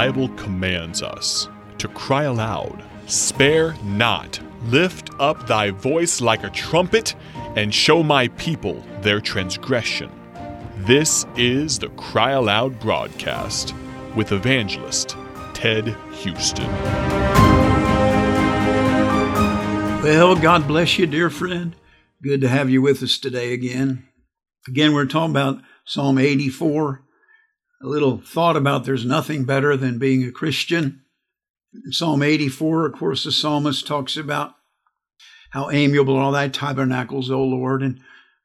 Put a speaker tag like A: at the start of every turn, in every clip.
A: Bible commands us to cry aloud, Spare not, lift up thy voice like a trumpet, and show my people their transgression. This is the Cry Aloud broadcast with evangelist Ted Houston.
B: Well, God bless you, dear friend. Good to have you with us today again. Again, we're talking about Psalm 84. A little thought about there's nothing better than being a Christian. In Psalm 84, of course, the psalmist talks about how amiable are thy tabernacles, O Lord. And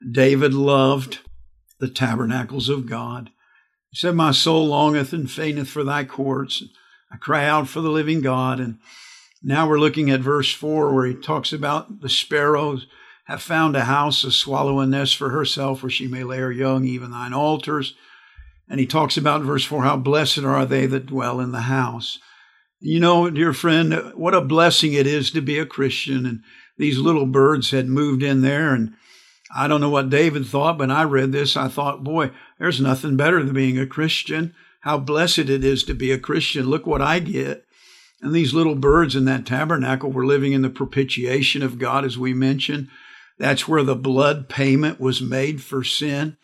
B: David loved the tabernacles of God. He said, My soul longeth and fainteth for thy courts. I cry out for the living God. And now we're looking at verse 4 where he talks about the sparrows have found a house, a swallow a nest for herself where she may lay her young, even thine altars. And he talks about verse 4 how blessed are they that dwell in the house. You know, dear friend, what a blessing it is to be a Christian. And these little birds had moved in there. And I don't know what David thought, but I read this. I thought, boy, there's nothing better than being a Christian. How blessed it is to be a Christian. Look what I get. And these little birds in that tabernacle were living in the propitiation of God, as we mentioned. That's where the blood payment was made for sin.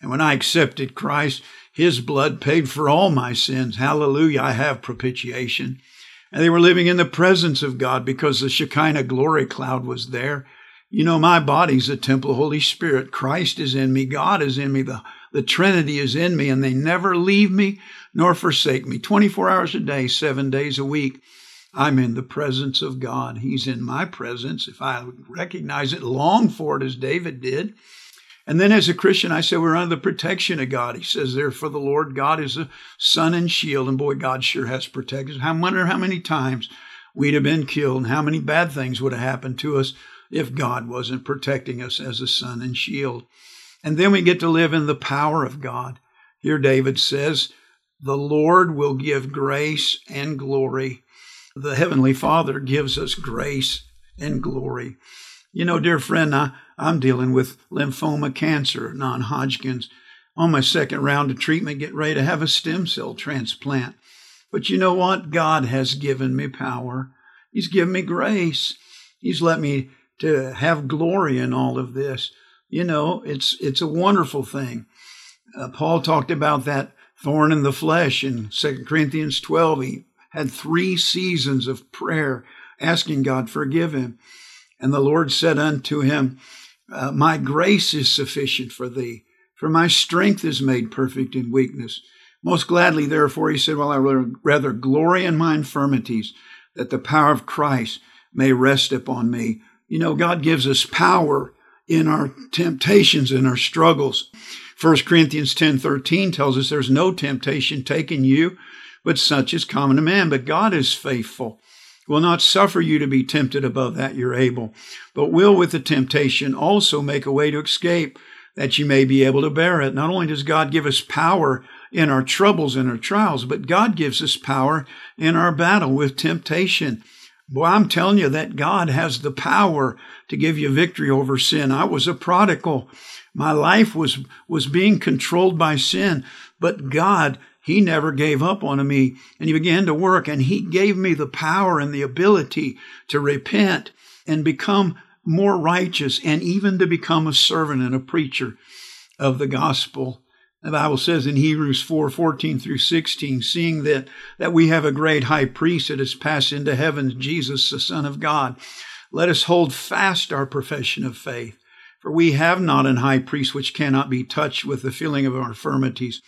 B: And when I accepted Christ, his blood paid for all my sins. Hallelujah. I have propitiation. And they were living in the presence of God because the Shekinah glory cloud was there. You know, my body's a temple Holy Spirit. Christ is in me. God is in me. The, the Trinity is in me, and they never leave me nor forsake me. 24 hours a day, seven days a week. I'm in the presence of God. He's in my presence. If I recognize it, long for it as David did. And then as a Christian, I say we're under the protection of God. He says, therefore, the Lord God is a sun and shield. And boy, God sure has protected us. I wonder how many times we'd have been killed and how many bad things would have happened to us if God wasn't protecting us as a sun and shield. And then we get to live in the power of God. Here David says, the Lord will give grace and glory the Heavenly Father gives us grace and glory. You know, dear friend, I, I'm dealing with lymphoma cancer, non Hodgkin's, on my second round of treatment, get ready to have a stem cell transplant. But you know what? God has given me power. He's given me grace. He's let me to have glory in all of this. You know, it's it's a wonderful thing. Uh, Paul talked about that thorn in the flesh in 2 Corinthians 12. He had three seasons of prayer asking God forgive him. And the Lord said unto him, uh, My grace is sufficient for thee, for my strength is made perfect in weakness. Most gladly, therefore, he said, Well, I would rather glory in my infirmities, that the power of Christ may rest upon me. You know, God gives us power in our temptations and our struggles. 1 Corinthians 10 13 tells us there's no temptation taken you but such is common to man. But God is faithful, will not suffer you to be tempted above that you're able, but will with the temptation also make a way to escape that you may be able to bear it. Not only does God give us power in our troubles and our trials, but God gives us power in our battle with temptation. Boy, I'm telling you that God has the power to give you victory over sin. I was a prodigal. My life was, was being controlled by sin, but God he never gave up on me and he began to work and he gave me the power and the ability to repent and become more righteous and even to become a servant and a preacher of the gospel. The Bible says in Hebrews 4 14 through 16, seeing that, that we have a great high priest that has passed into heaven, Jesus, the Son of God, let us hold fast our profession of faith. For we have not an high priest which cannot be touched with the feeling of our infirmities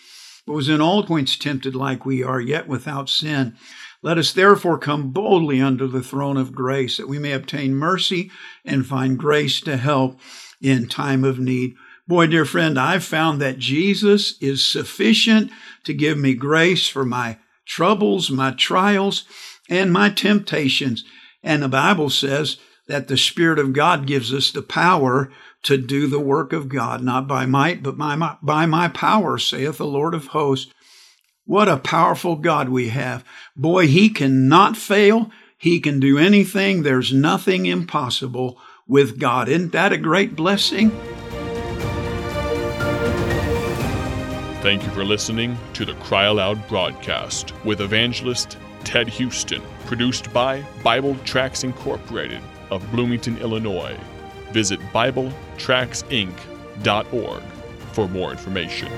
B: but was in all points tempted like we are, yet without sin. Let us therefore come boldly under the throne of grace, that we may obtain mercy and find grace to help in time of need. Boy, dear friend, I've found that Jesus is sufficient to give me grace for my troubles, my trials, and my temptations. And the Bible says that the Spirit of God gives us the power to do the work of God, not by might, but by my, by my power, saith the Lord of hosts. What a powerful God we have. Boy, He cannot fail. He can do anything. There's nothing impossible with God. Isn't that a great blessing?
A: Thank you for listening to the Cry Aloud broadcast with evangelist Ted Houston, produced by Bible Tracks Incorporated of Bloomington, Illinois. Visit BibleTracksInc.org for more information.